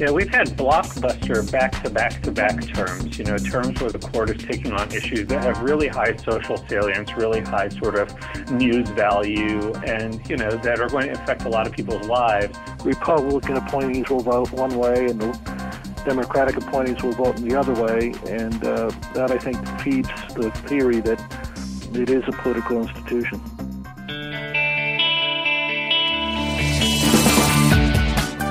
Yeah, we've had blockbuster back to back to back terms, you know, terms where the court is taking on issues that have really high social salience, really high sort of news value, and, you know, that are going to affect a lot of people's lives. Republican appointees will vote one way, and the Democratic appointees will vote in the other way, and uh, that, I think, feeds the theory that it is a political institution.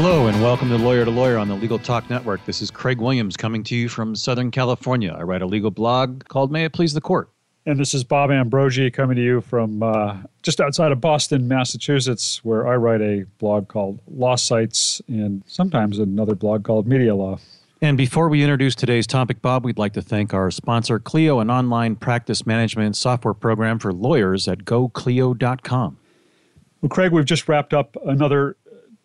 Hello, and welcome to Lawyer to Lawyer on the Legal Talk Network. This is Craig Williams coming to you from Southern California. I write a legal blog called May It Please the Court. And this is Bob Ambrogi coming to you from uh, just outside of Boston, Massachusetts, where I write a blog called Law Sites and sometimes another blog called Media Law. And before we introduce today's topic, Bob, we'd like to thank our sponsor, Clio, an online practice management software program for lawyers at goclio.com. Well, Craig, we've just wrapped up another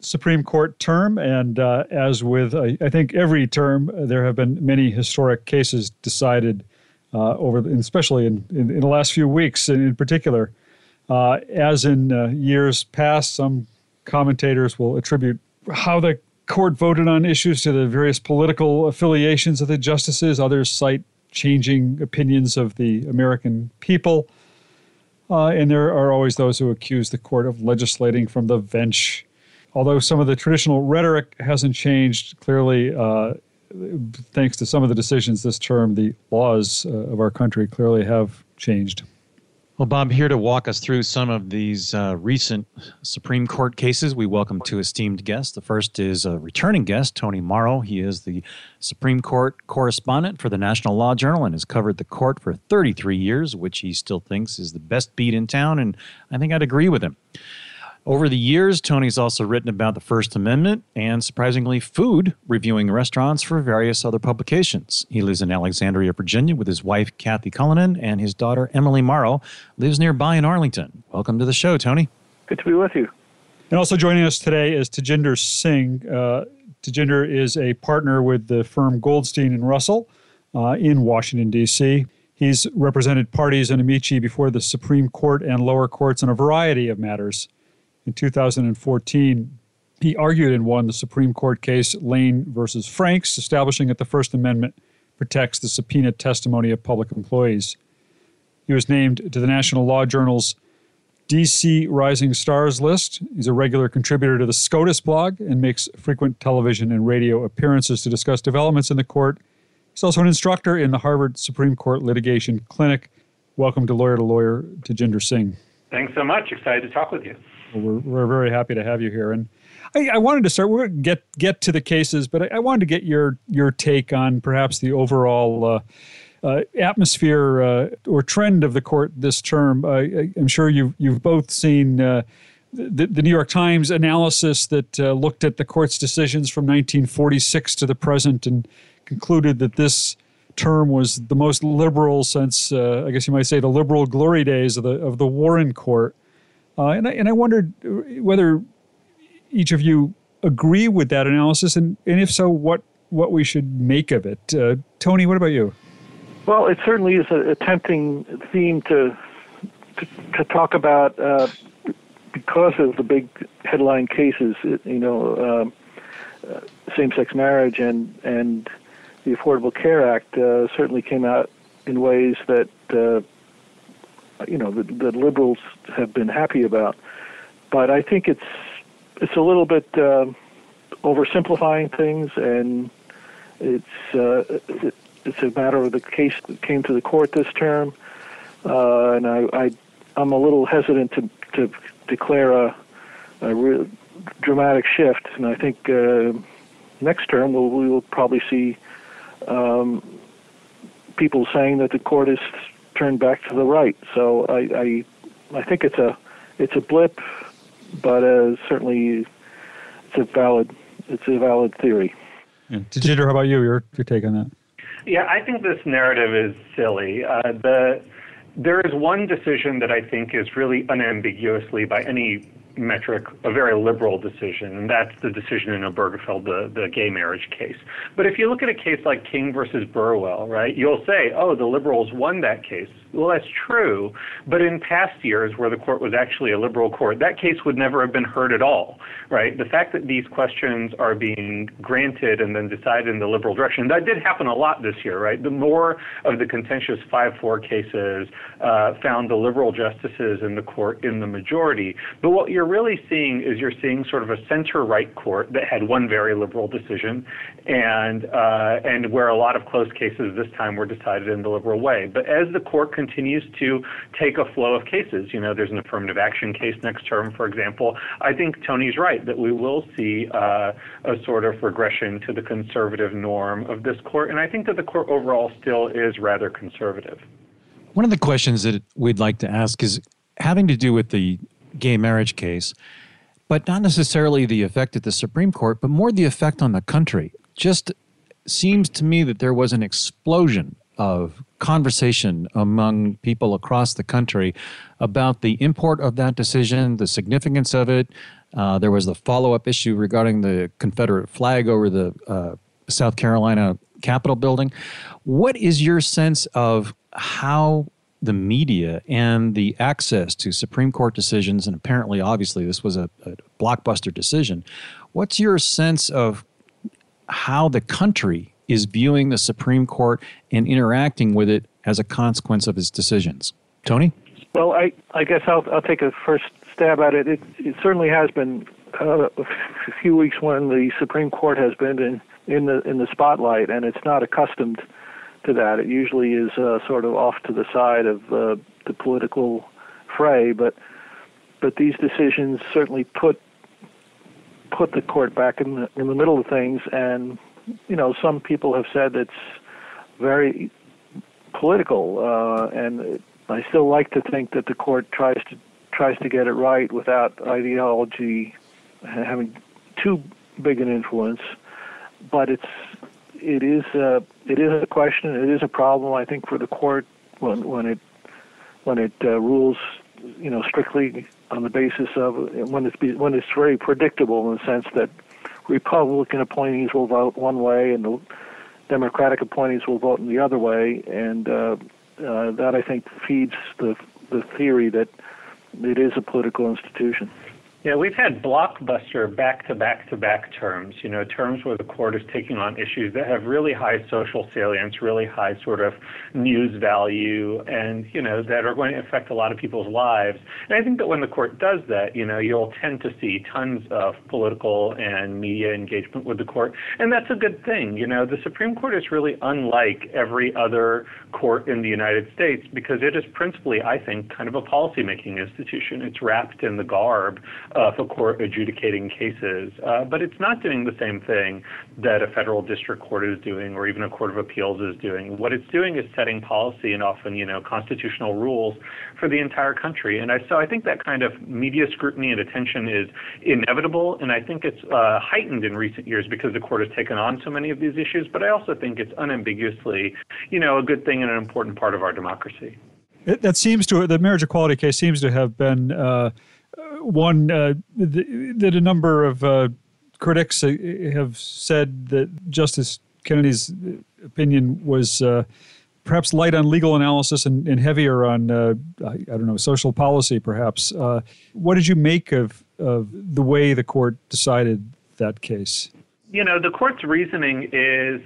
Supreme Court term, and uh, as with uh, I think every term, there have been many historic cases decided uh, over, especially in, in, in, the last few weeks, in, in particular. Uh, as in uh, years past, some commentators will attribute how the court voted on issues to the various political affiliations of the justices. Others cite changing opinions of the American people. Uh, and there are always those who accuse the court of legislating from the bench although some of the traditional rhetoric hasn't changed, clearly, uh, thanks to some of the decisions this term, the laws uh, of our country clearly have changed. Well, Bob, here to walk us through some of these uh, recent Supreme Court cases, we welcome two esteemed guests. The first is a returning guest, Tony Mauro. He is the Supreme Court correspondent for the National Law Journal and has covered the court for 33 years, which he still thinks is the best beat in town, and I think I'd agree with him. Over the years, Tony's also written about the First Amendment and, surprisingly, food, reviewing restaurants for various other publications. He lives in Alexandria, Virginia, with his wife, Kathy Cullinan, and his daughter, Emily Mauro, lives nearby in Arlington. Welcome to the show, Tony. Good to be with you. And also joining us today is Tejinder Singh. Uh, Tejinder is a partner with the firm Goldstein and Russell uh, in Washington, D.C. He's represented parties and amici before the Supreme Court and lower courts on a variety of matters in 2014, he argued and won the Supreme Court case Lane versus Franks, establishing that the First Amendment protects the subpoena testimony of public employees. He was named to the National Law Journal's DC Rising Stars list. He's a regular contributor to the SCOTUS blog and makes frequent television and radio appearances to discuss developments in the court. He's also an instructor in the Harvard Supreme Court Litigation Clinic. Welcome to Lawyer to Lawyer, Tejinder Singh. Thanks so much. Excited to talk with you. We're, we're very happy to have you here. And I, I wanted to start. We're going to get get to the cases, but I, I, wanted to get your your take on perhaps the overall. Uh, uh, atmosphere uh, or trend of the court this term. I, am sure you've you've both seen uh, the, the, New York Times analysis that uh, looked at the court's decisions from 1946 to the present and concluded that this term was the most liberal since uh, I guess you might say the liberal glory days of the of the Warren Court. Uh, and, I, and I wondered whether each of you agree with that analysis, and, and if so, what, what we should make of it. Uh, Tony, what about you? Well, it certainly is a, a tempting theme to, to, to talk about uh, because of the big headline cases, you know, um, uh, same-sex marriage and and the Affordable Care Act uh, certainly came out in ways that uh, you know the, the liberals have been happy about. But I think it's it's a little bit uh, oversimplifying things, and it's uh, it, it's a matter of the case that came to the court this term, uh, and I, I I'm a little hesitant to to declare a, a real dramatic shift, and I think uh, next term we'll, we will probably see um, people saying that the court is turned back to the right. So I, I, I think it's a, it's a blip, but uh, certainly it's a valid, it's a valid theory. Yeah. Tejinder, how about you? Your your take on that? Yeah, I think this narrative is silly. Uh, the there is one decision that I think is really unambiguously, by any metric a very liberal decision, and that's the decision in Obergefell, the, the gay marriage case. But if you look at a case like King versus Burwell, right, you'll say, oh, the liberals won that case. Well, that's true, but in past years where the court was actually a liberal court, that case would never have been heard at all, right? The fact that these questions are being granted and then decided in the liberal direction, that did happen a lot this year, right? The more of the contentious 5-4 cases uh, found the liberal justices in the court in the majority. But what you're really seeing is you're seeing sort of a center-right court that had one very liberal decision, and uh, and where a lot of close cases this time were decided in the liberal way. But as the court continues to take a flow of cases. You know, there's an affirmative action case next term, for example. I think Tony's right that we will see uh, a sort of regression to the conservative norm of this court, and I think that the court overall still is rather conservative. One of the questions that we'd like to ask is having to do with the gay marriage case, but not necessarily the effect at the Supreme Court, but more the effect on the country. Just seems to me that there was an explosion of conversation among people across the country about the import of that decision, the significance of it. Uh, there was the follow up issue regarding the Confederate flag over the uh, South Carolina Capitol building. What is your sense of how the media and the access to Supreme Court decisions, and apparently, obviously, this was a, a blockbuster decision. What's your sense of how the country is viewing the Supreme Court and interacting with it as a consequence of its decisions. Tony? Well, I, I guess I'll, I'll take a first stab at it. It, it certainly has been uh, a few weeks when the Supreme Court has been in, in the in the spotlight, and it's not accustomed to that. It usually is uh, sort of off to the side of uh, the political fray, but but these decisions certainly put put the court back in the in the middle of things and you know, some people have said it's very political, uh, and I still like to think that the court tries to tries to get it right without ideology having too big an influence. But it's it is a, it is a question. It is a problem. I think for the court when when it when it uh, rules, you know, strictly on the basis of when it's when it's very predictable in the sense that Republican appointees will vote one way and the Democratic appointees will vote in the other way, and uh, uh, that I think feeds the the theory that it is a political institution. Yeah, we've had blockbuster back to back to back terms, you know, terms where the court is taking on issues that have really high social salience, really high sort of news value, and, you know, that are going to affect a lot of people's lives. And I think that when the court does that, you know, you'll tend to see tons of political and media engagement with the court. And that's a good thing. You know, the Supreme Court is really unlike every other court in the United States because it is principally, I think, kind of a policymaking institution. It's wrapped in the garb of a court adjudicating cases, uh, but it's not doing the same thing that a federal district court is doing or even a court of appeals is doing. What it's doing is setting policy and often, you know, constitutional rules for the entire country. And I, so I think that kind of media scrutiny and attention is inevitable, and I think it's uh, heightened in recent years because the court has taken on so many of these issues. But I also think it's unambiguously, you know, a good thing and an important part of our democracy. It, that seems to the marriage equality case seems to have been. Uh, one uh, that a number of uh, critics uh, have said that Justice Kennedy's opinion was uh, perhaps light on legal analysis and, and heavier on uh, I, I, don't know social policy, perhaps. What did you make of of the way the court decided that case? You know, the court's reasoning is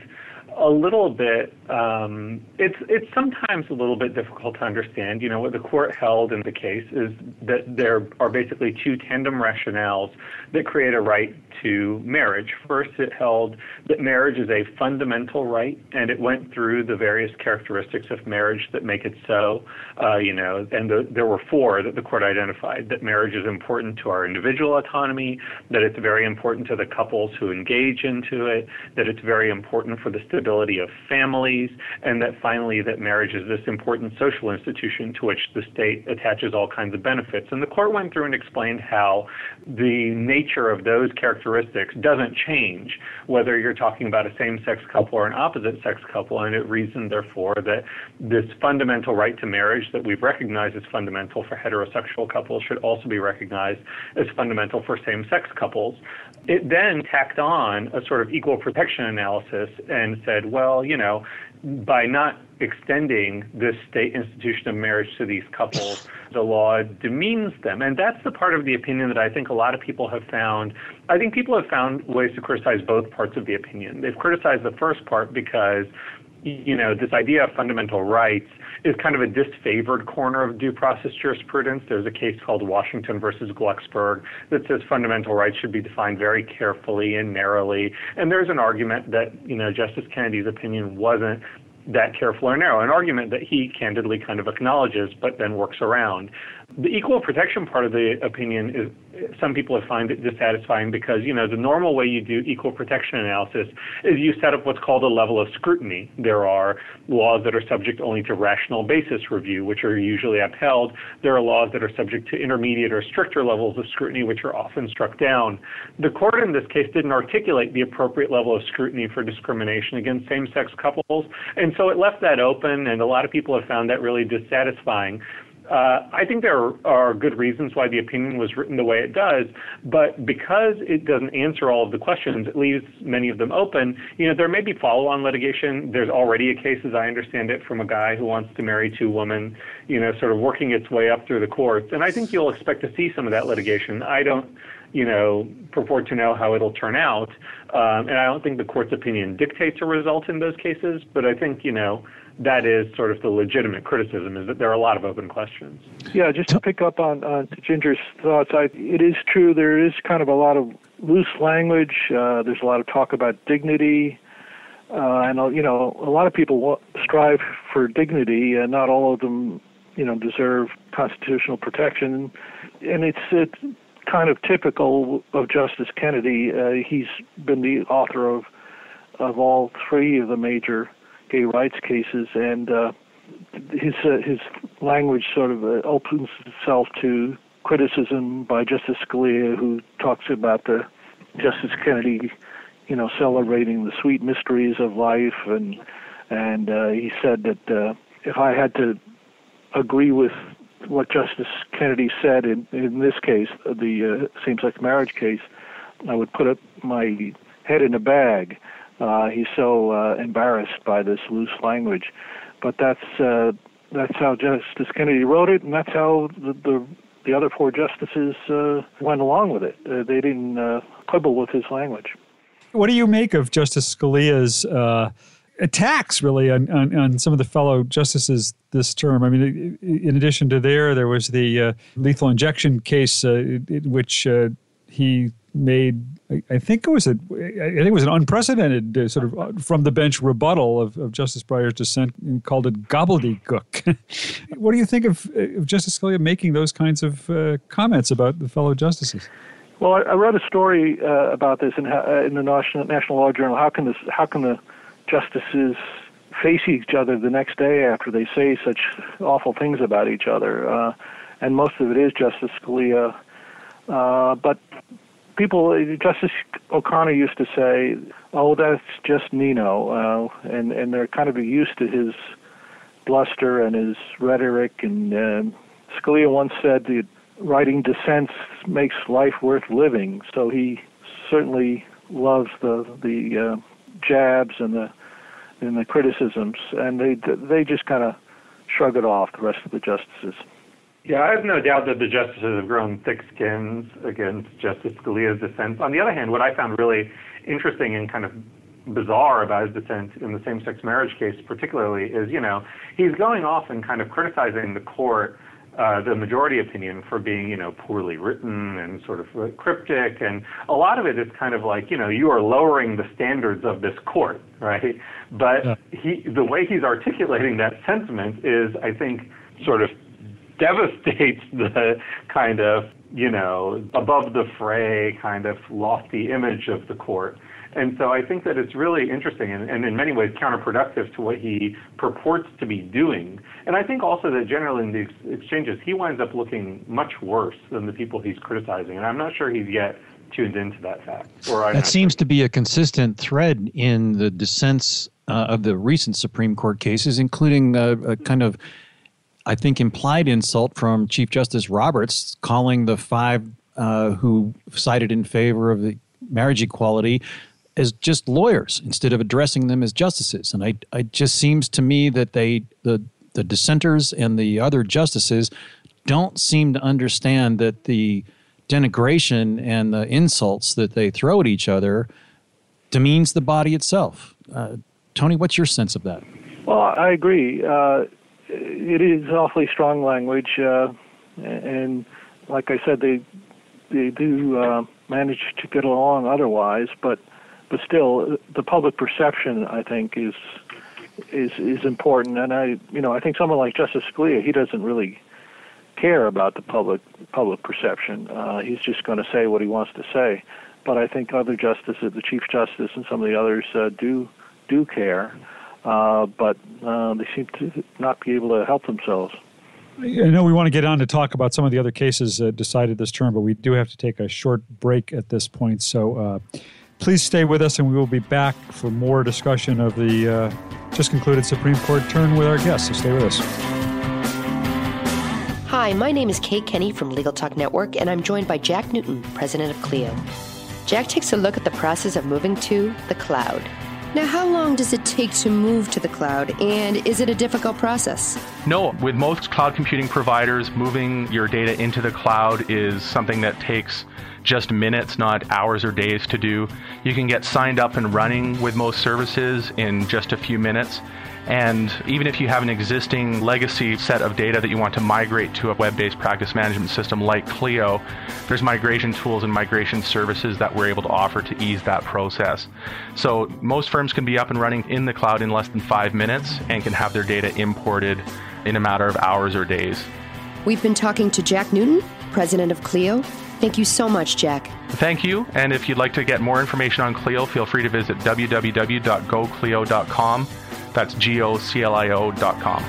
a little bit. Um, it's it's sometimes a little bit difficult to understand. You know what the court held in the case is that there are basically two tandem rationales that create a right to marriage. First, it held that marriage is a fundamental right, and it went through the various characteristics of marriage that make it so. Uh, you know, and the, there were four that the court identified: that marriage is important to our individual autonomy, that it's very important to the couples who engage into it, that it's very important for the stability of of and that finally that marriage is this important social institution to which the state attaches all kinds of benefits. And the court went through and explained how the nature of those characteristics doesn't change whether you're talking about a same-sex couple or an opposite-sex couple, and it reasoned therefore that this fundamental right to marriage that we've recognized as fundamental for heterosexual couples should also be recognized as fundamental for same-sex couples. It then tacked on a sort of equal protection analysis and said, well, you know, by not extending this state institution of marriage to these couples, the law demeans them. And that's the part of the opinion that I think a lot of people have found. I think people have found ways to criticize both parts of the opinion. They've criticized the first part because you know, this idea of fundamental rights is kind of a disfavored corner of due process jurisprudence. There's a case called Washington versus Glucksberg that says fundamental rights should be defined very carefully and narrowly. And there's an argument that, you know, Justice Kennedy's opinion wasn't that careful or narrow, an argument that he candidly kind of acknowledges but then works around. The equal protection part of the opinion is some people have find it dissatisfying because, you know, the normal way you do equal protection analysis is you set up what's called a level of scrutiny. There are laws that are subject only to rational basis review, which are usually upheld. There are laws that are subject to intermediate or stricter levels of scrutiny, which are often struck down. The court in this case didn't articulate the appropriate level of scrutiny for discrimination against same sex couples, and so it left that open, and a lot of people have found that really dissatisfying. Uh, I think there are good reasons why the opinion was written the way it does, but because it doesn't answer all of the questions, it leaves many of them open. You know, there may be follow-on litigation. There's already a case, as I understand it, from a guy who wants to marry two women. You know, sort of working its way up through the courts, and I think you'll expect to see some of that litigation. I don't, you know, purport to know how it'll turn out, um, and I don't think the court's opinion dictates a result in those cases. But I think, you know that is sort of the legitimate criticism is that there are a lot of open questions. Yeah, just to pick up on, on Ginger's thoughts, I, it is true there is kind of a lot of loose language. Uh, there's a lot of talk about dignity. Uh, and, you know, a lot of people strive for dignity, and not all of them, you know, deserve constitutional protection. And it's, it's kind of typical of Justice Kennedy. Uh, he's been the author of, of all three of the major rights cases, and uh, his uh, his language sort of uh, opens itself to criticism by Justice Scalia, who talks about the Justice Kennedy, you know, celebrating the sweet mysteries of life, and and uh, he said that uh, if I had to agree with what Justice Kennedy said in in this case, the uh, same-sex marriage case, I would put up my head in a bag. Uh, he's so uh, embarrassed by this loose language, but that's uh, that's how Justice Kennedy wrote it, and that's how the the, the other four justices uh, went along with it. Uh, they didn't uh, quibble with his language. What do you make of Justice Scalia's uh, attacks, really, on, on, on, some of the fellow justices this term? I mean, in addition to there, there was the uh, lethal injection case, uh, in which uh, he made I think it was a, I think it was an unprecedented uh, sort of uh, from the bench rebuttal of, of Justice Breyer's dissent and called it gobbledygook. what do you think of, uh, of Justice Scalia making those kinds of uh, comments about the fellow justices? Well, I, I wrote a story uh, about this in, uh, in the National, National Law Journal. How can this? How can the justices face each other the next day after they say such awful things about each other? and most of it is Justice Scalia. but people, Justice O'Connor used to say, "Oh, that's just Nino," uh, and and they're kind of used to his bluster and his rhetoric. And uh, Scalia once said that writing dissents makes life worth living. So he certainly loves the the uh, jabs and the and the criticisms, and they they just kind of shrug it off. The rest of the justices. Yeah, I have no doubt that the justices have grown thick skins against Justice Scalia's dissent. On the other hand, what I found really interesting and kind of bizarre about his dissent in the same-sex marriage case, particularly, is you know he's going off and kind of criticizing the court, uh, the majority opinion, for being you know poorly written and sort of cryptic, and a lot of it is kind of like you know you are lowering the standards of this court, right? But yeah. he, the way he's articulating that sentiment is, I think, sort of devastates the kind of, you know, above the fray kind of lofty image of the court. And so I think that it's really interesting and, and in many ways counterproductive to what he purports to be doing. And I think also that generally in these exchanges, he winds up looking much worse than the people he's criticizing. And I'm not sure he's yet tuned into that fact. Or that seems to be a consistent thread in the dissents uh, of the recent Supreme Court cases, including a, a kind of, I think, implied insult from Chief Justice Roberts calling the five uh, who cited in favor of the marriage equality as just lawyers instead of addressing them as justices. And I, it just seems to me that they, the, the dissenters and the other justices, don't seem to understand that the denigration and the insults that they throw at each other demeans the body itself. Uh, Tony, what's your sense of that? Well, I agree. Uh, it is awfully strong language, uh, and like I said, they they do uh, manage to get along otherwise, but but still, the public perception, I think, is is is important. And I, you know, I think someone like Justice Scalia, he doesn't really care about the public public perception. Uh, he's just going to say what he wants to say. But I think other justices, the Chief Justice and some of the others, uh, do do care. Uh, but uh, they seem to not be able to help themselves. I know we want to get on to talk about some of the other cases uh, decided this term, but we do have to take a short break at this point. So uh, please stay with us, and we will be back for more discussion of the uh, just concluded Supreme Court turn with our guests. So stay with us. Hi, my name is Kate Kenny from Legal Talk Network, and I'm joined by Jack Newton, president of Clio. Jack takes a look at the process of moving to the cloud. Now, how long does it take to move to the cloud, and is it a difficult process? No, with most cloud computing providers, moving your data into the cloud is something that takes just minutes, not hours or days to do. You can get signed up and running with most services in just a few minutes. And even if you have an existing legacy set of data that you want to migrate to a web based practice management system like Clio, there's migration tools and migration services that we're able to offer to ease that process. So most firms can be up and running in the cloud in less than five minutes and can have their data imported in a matter of hours or days. We've been talking to Jack Newton, president of Clio. Thank you so much, Jack. Thank you. And if you'd like to get more information on Clio, feel free to visit www.goclio.com. That's G O C L I O dot com.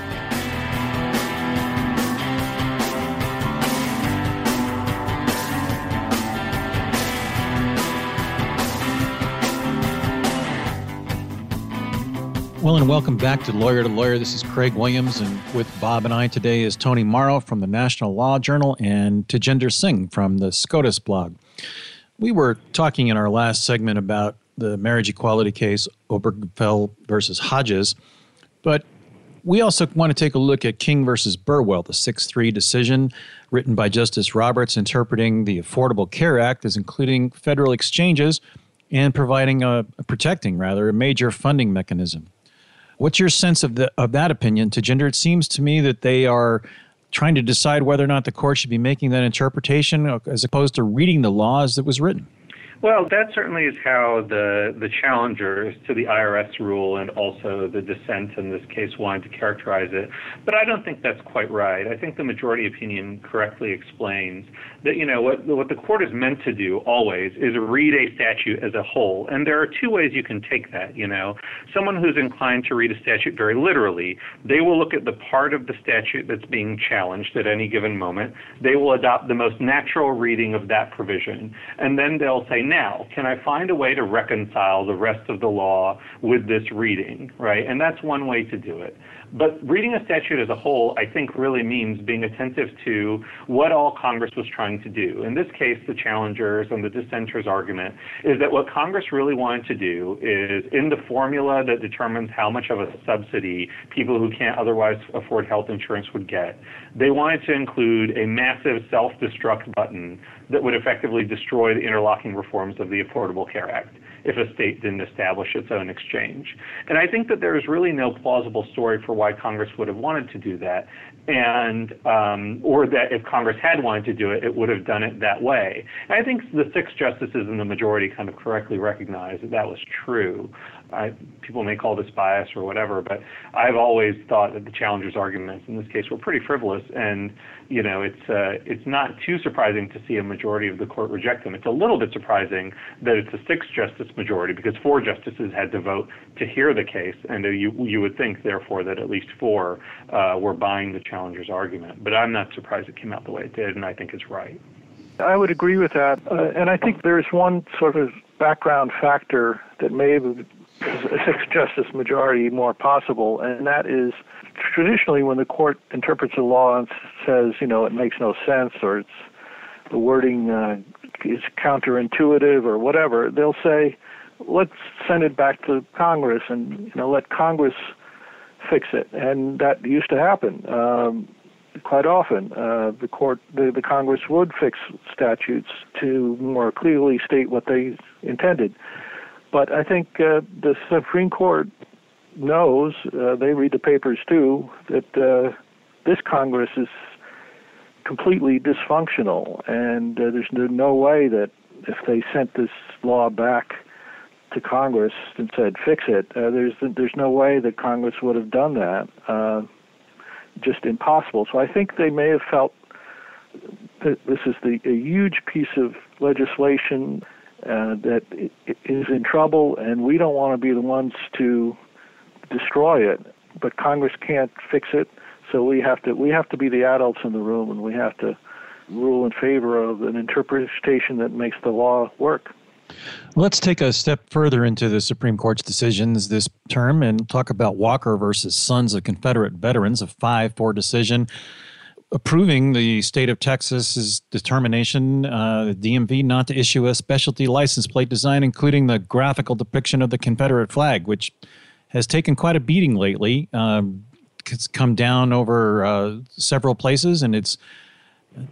Well, and welcome back to Lawyer to Lawyer. This is Craig Williams, and with Bob and I today is Tony Mauro from the National Law Journal and Tejinder Singh from the SCOTUS blog. We were talking in our last segment about the marriage equality case, Obergefell versus Hodges. But we also want to take a look at King versus Burwell, the 6 3 decision written by Justice Roberts interpreting the Affordable Care Act as including federal exchanges and providing a, protecting rather a major funding mechanism. What's your sense of the of that opinion, Tejinder? It seems to me that they are trying to decide whether or not the court should be making that interpretation uh, as opposed to reading the law as it was written. Well, that certainly is how the the challengers to the IRS rule and also the dissent in this case wanted to characterize it. But I don't think that's quite right. I think the majority opinion correctly explains that you know what what the court is meant to do always is read a statute as a whole, and there are two ways you can take that. You know, someone who's inclined to read a statute very literally, they will look at the part of the statute that's being challenged at any given moment. They will adopt the most natural reading of that provision, and then they'll say now, can I find a way to reconcile the rest of the law with this reading, right? And that's one way to do it. But reading a statute as a whole, I think, really means being attentive to what all Congress was trying to do. In this case, the challengers and the dissenters' argument is that what Congress really wanted to do is, in the formula that determines how much of a subsidy people who can't otherwise afford health insurance would get, they wanted to include a massive self destruct button that would effectively destroy the interlocking reforms of the Affordable Care Act if a state didn't establish its own exchange. And I think that there is really no plausible story for why Congress would have wanted to do that, and um, or that if Congress had wanted to do it, it would have done it that way. And I think the six justices in the majority kind of correctly recognized that that was true. I, people may call this bias or whatever, but I've always thought that the challengers' arguments in this case were pretty frivolous, and you know, it's uh, it's not too surprising to see a majority of the court reject them. It's a little bit surprising that it's a six-justice majority because four justices had to vote to hear the case, and you you would think, therefore, that at least four uh, were buying the challengers' argument. But I'm not surprised it came out the way it did, and I think it's right. I would agree with that, uh, and I think there's one sort of background factor that may have six justice majority more possible, and that is traditionally when the court interprets a law and says, you know, it makes no sense or it's the wording uh, is counterintuitive or whatever, they'll say, let's send it back to Congress and you know let Congress fix it, and that used to happen. Um, quite often, uh, the court, the, the Congress would fix statutes to more clearly state what they intended. But I think uh, the Supreme Court knows, uh, they read the papers too, that uh, this Congress is completely dysfunctional, and uh, there's no way that if they sent this law back to Congress and said fix it, uh, there's there's no way that Congress would have done that. Just impossible. So I think they may have felt that this is the a huge piece of legislation uh, that is in trouble, and we don't want to be the ones to destroy it. But Congress can't fix it, so we have to we have to be the adults in the room, and we have to rule in favor of an interpretation that makes the law work. Let's take a step further into the Supreme Court's decisions this term and talk about Walker versus Sons of Confederate Veterans, a 5 4 decision approving the state of Texas's determination, uh, the DMV, not to issue a specialty license plate design, including the graphical depiction of the Confederate flag, which has taken quite a beating lately. Um, it's come down over uh, several places, and it's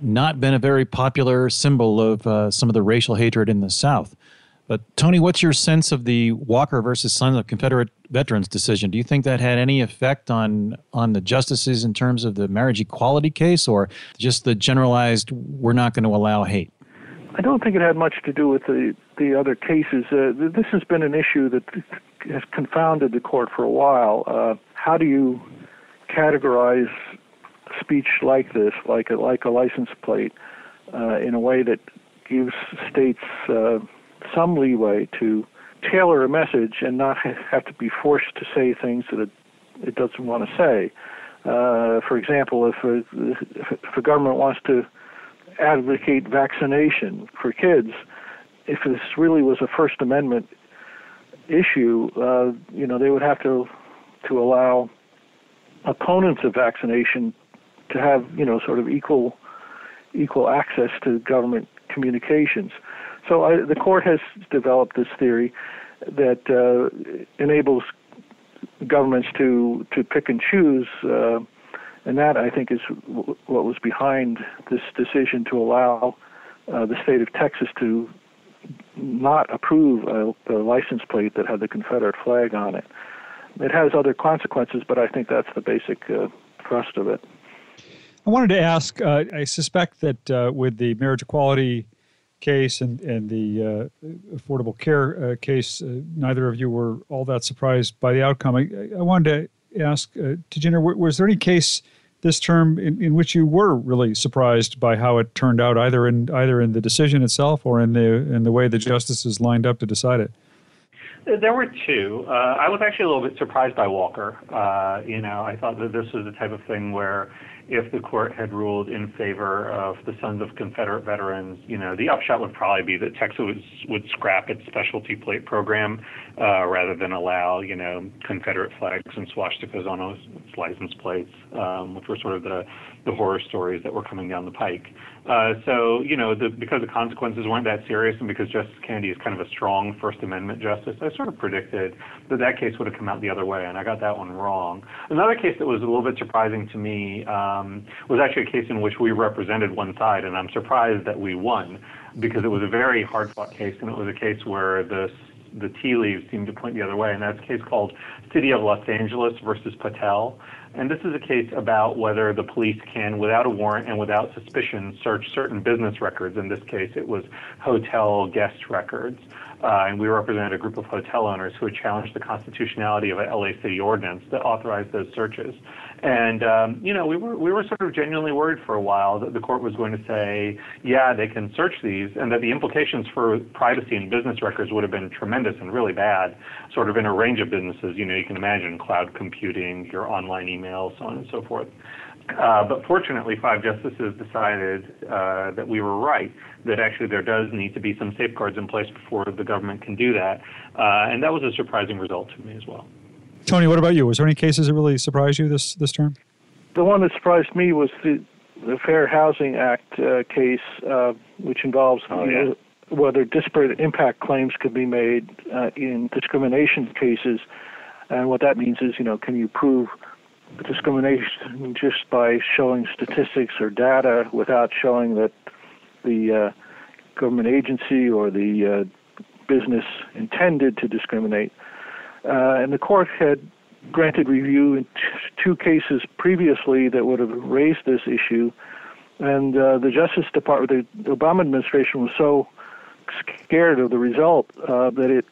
not been a very popular symbol of uh, some of the racial hatred in the South. But Tony, what's your sense of the Walker versus Sons of Confederate Veterans decision? Do you think that had any effect on on the justices in terms of the marriage equality case, or just the generalized "we're not going to allow hate"? I don't think it had much to do with the the other cases. Uh, this has been an issue that has confounded the court for a while. Uh, how do you categorize speech like this, like a, like a license plate, uh, in a way that gives states uh, some leeway to tailor a message and not have to be forced to say things that it, it doesn't want to say. Uh, for example, if a, if a government wants to advocate vaccination for kids, if this really was a First Amendment issue, uh, you know, they would have to to allow opponents of vaccination to have, you know, sort of equal equal access to government communications. So I, the court has developed this theory that uh, enables governments to to pick and choose, uh, and that I think is w- what was behind this decision to allow uh, the state of Texas to not approve a, a license plate that had the Confederate flag on it. It has other consequences, but I think that's the basic uh, thrust of it. I wanted to ask. Uh, I suspect that uh, with the marriage equality case and, and the uh, Affordable Care uh, case, uh, neither of you were all that surprised by the outcome. I, I wanted to ask, uh, Tejinder, was there any case this term in, in which you were really surprised by how it turned out, either in either in the decision itself or in the in the way the justices lined up to decide it? There were two. Uh, I was actually a little bit surprised by Walker. Uh, you know, I thought that this was the type of thing where if the court had ruled in favor of the Sons of Confederate Veterans, you know, the upshot would probably be that Texas would, would scrap its specialty plate program uh, rather than allow, you know, Confederate flags and swastikas on its license plates, um, which were sort of the, the horror stories that were coming down the pike. Uh, so, you know, the, because the consequences weren't that serious and because Justice Kennedy is kind of a strong First Amendment justice, I sort of predicted that that case would have come out the other way, and I got that one wrong. Another case that was a little bit surprising to me um, was actually a case in which we represented one side, and I'm surprised that we won because it was a very hard fought case, and it was a case where the the tea leaves seemed to point the other way, and that's a case called City of Los Angeles versus Patel. And this is a case about whether the police can, without a warrant and without suspicion, search certain business records. In this case, it was hotel guest records. Uh, and we represented a group of hotel owners who had challenged the constitutionality of a LA city ordinance that authorized those searches. And um, you know, we were we were sort of genuinely worried for a while that the court was going to say, yeah, they can search these, and that the implications for privacy and business records would have been tremendous and really bad, sort of in a range of businesses. You know, you can imagine cloud computing, your online email, so on and so forth. Uh, but fortunately, five justices decided uh, that we were right, that actually there does need to be some safeguards in place before the government can do that. Uh, and that was a surprising result to me as well. Tony, what about you? Was there any cases that really surprised you this, this term? The one that surprised me was the, the Fair Housing Act uh, case, uh, which involves oh, yeah. whether disparate impact claims could be made in discrimination cases. And what that means is, you know, can you prove discrimination just by showing statistics or data without showing that the uh, government agency or the uh, business intended to discriminate. Uh, and the court had granted review in t- two cases previously that would have raised this issue. And uh, the Justice Department, the Obama administration was so scared of the result uh, that it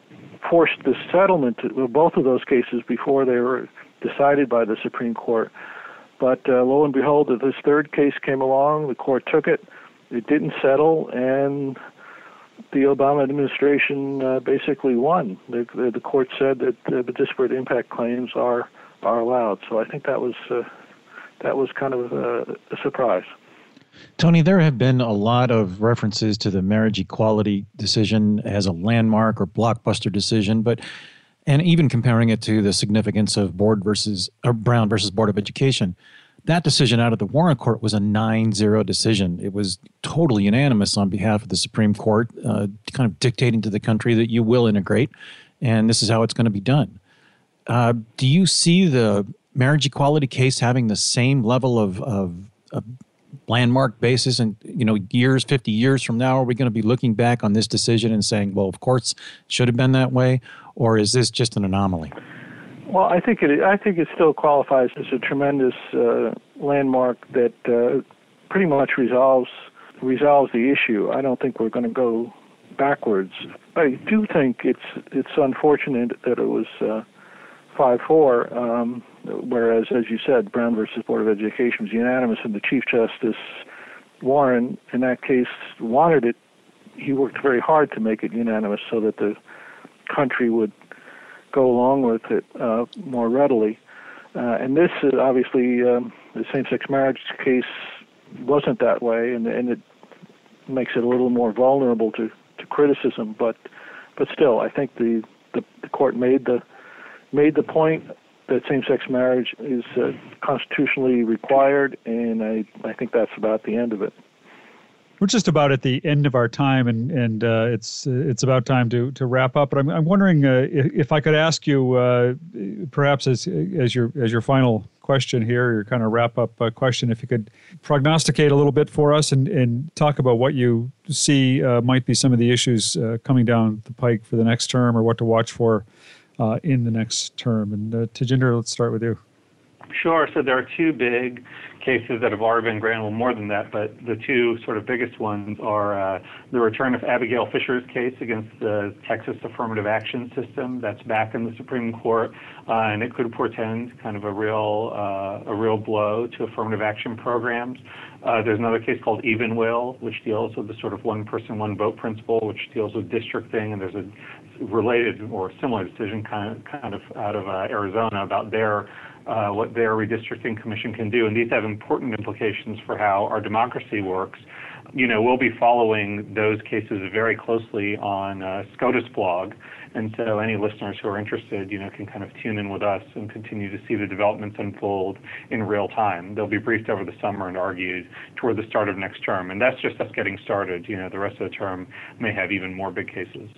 forced the settlement of both of those cases before they were decided by the Supreme Court. But uh, lo and behold, this third case came along. The court took it. It didn't settle, and the Obama administration uh, basically won. The, the, the, court said that uh, the disparate impact claims are are allowed. So I think that was uh, that was kind of a, a surprise. Tony, there have been a lot of references to the marriage equality decision as a landmark or blockbuster decision, but and even comparing it to the significance of board versus Brown versus Board of Education. That decision out of the Warren Court was a 9-0 decision. It was totally unanimous on behalf of the Supreme Court, uh, kind of dictating to the country that you will integrate, and this is how it's going to be done. Uh, do you see the marriage equality case having the same level of, of, of landmark basis and you know years 50 years from now are we going to be looking back on this decision and saying well of course it should have been that way or is this just an anomaly well i think it i think it still qualifies as a tremendous uh, landmark that uh, pretty much resolves resolves the issue i don't think we're going to go backwards i do think it's it's unfortunate that it was uh, five four, um, whereas as you said, Brown versus Board of Education was unanimous, and the Chief Justice Warren, in that case, wanted it. He worked very hard to make it unanimous so that the country would go along with it uh, more readily. Uh, and this, uh, obviously, um, the same-sex marriage case wasn't that way, and, and it makes it a little more vulnerable to, to criticism. But, but still, I think the, the, the court made the made the point that same-sex marriage is uh, constitutionally required, and I, I think that's about the end of it. We're just about at the end of our time, and and uh, it's it's about time to to wrap up. But I'm I'm wondering uh, if I could ask you, uh, perhaps as as your as your final question here, your kind of wrap up uh, question, if you could prognosticate a little bit for us and and talk about what you see uh, might be some of the issues uh, coming down the pike for the next term, or what to watch for in the next term. And Tejinder, let's start with you. Sure. So there are two big cases that have already been granted, well, more than that, but the two sort of biggest ones are uh, the return of Abigail Fisher's case against the Texas affirmative action system. That's back in the Supreme Court, uh, and it could portend kind of a real uh, a real blow to affirmative action programs. Uh, there's another case called Evenwel, which deals with the sort of one person, one vote principle, which deals with districting, and there's a related or similar decision kind of, kind of out of uh, Arizona about their uh, what their redistricting commission can do, and these have important implications for how our democracy works. You know, we'll be following those cases very closely on uh, SCOTUS blog, and so any listeners who are interested, you know, can kind of tune in with us and continue to see the developments unfold in real time. They'll be briefed over the summer and argued toward the start of next term, and that's just us getting started. You know, the rest of the term may have even more big cases.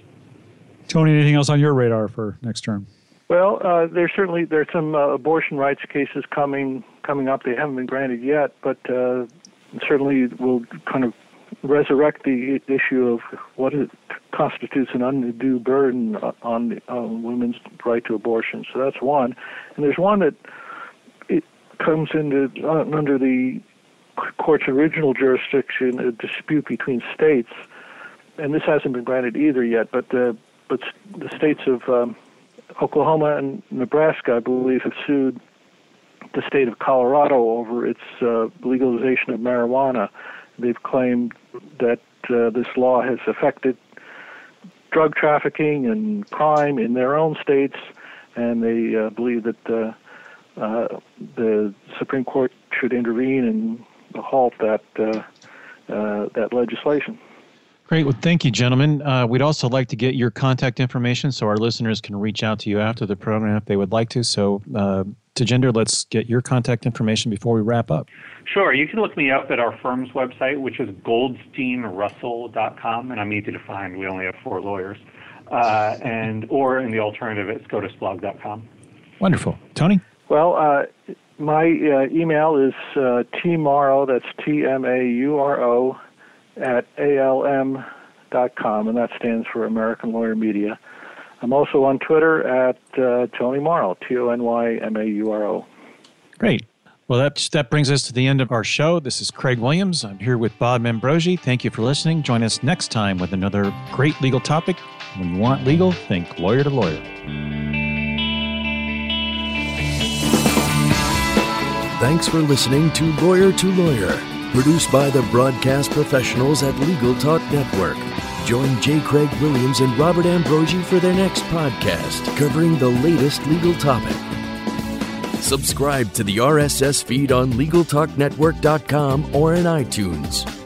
Tony, anything else on your radar for next term? Well, uh, there's certainly there's some uh, abortion rights cases coming coming up. They haven't been granted yet, but uh, certainly will kind of resurrect the issue of what it constitutes an undue burden on, on women's right to abortion. So that's one, and there's one that it comes into uh, under the court's original jurisdiction, a dispute between states, and this hasn't been granted either yet. But the but the states of um, Oklahoma and Nebraska, I believe, have sued the state of Colorado over its uh, legalization of marijuana. They've claimed that uh, this law has affected drug trafficking and crime in their own states, and they uh, believe that uh, uh, the Supreme Court should intervene and halt that uh, uh, that legislation. Great. Well, thank you, gentlemen. Uh, we'd also like to get your contact information so our listeners can reach out to you after the program if they would like to. So, uh, Tejinder, let's get your contact information before we wrap up. Sure. You can look me up at our firm's website, which is goldsteinrussell.com, and I'm easy to find. We only have four lawyers. Uh, and or in the alternative, it's scotusblog.com. Wonderful. Tony? Well, uh, my uh, email is uh, tmauro, that's T M A U R O, at ALM.com, and that stands for American Lawyer Media. I'm also on Twitter at uh, Tony Mauro, T O N Y M A U R O. Great. Well, that, that brings us to the end of our show. This is Craig Williams. I'm here with Bob Ambrogi. Thank you for listening. Join us next time with another great legal topic. When you want legal, think lawyer to lawyer. Thanks for listening to Lawyer to Lawyer, produced by the broadcast professionals at Legal Talk Network. Join J. Craig Williams and Robert Ambrogi for their next podcast covering the latest legal topic. Subscribe to the RSS feed on LegalTalkNetwork.com or in iTunes.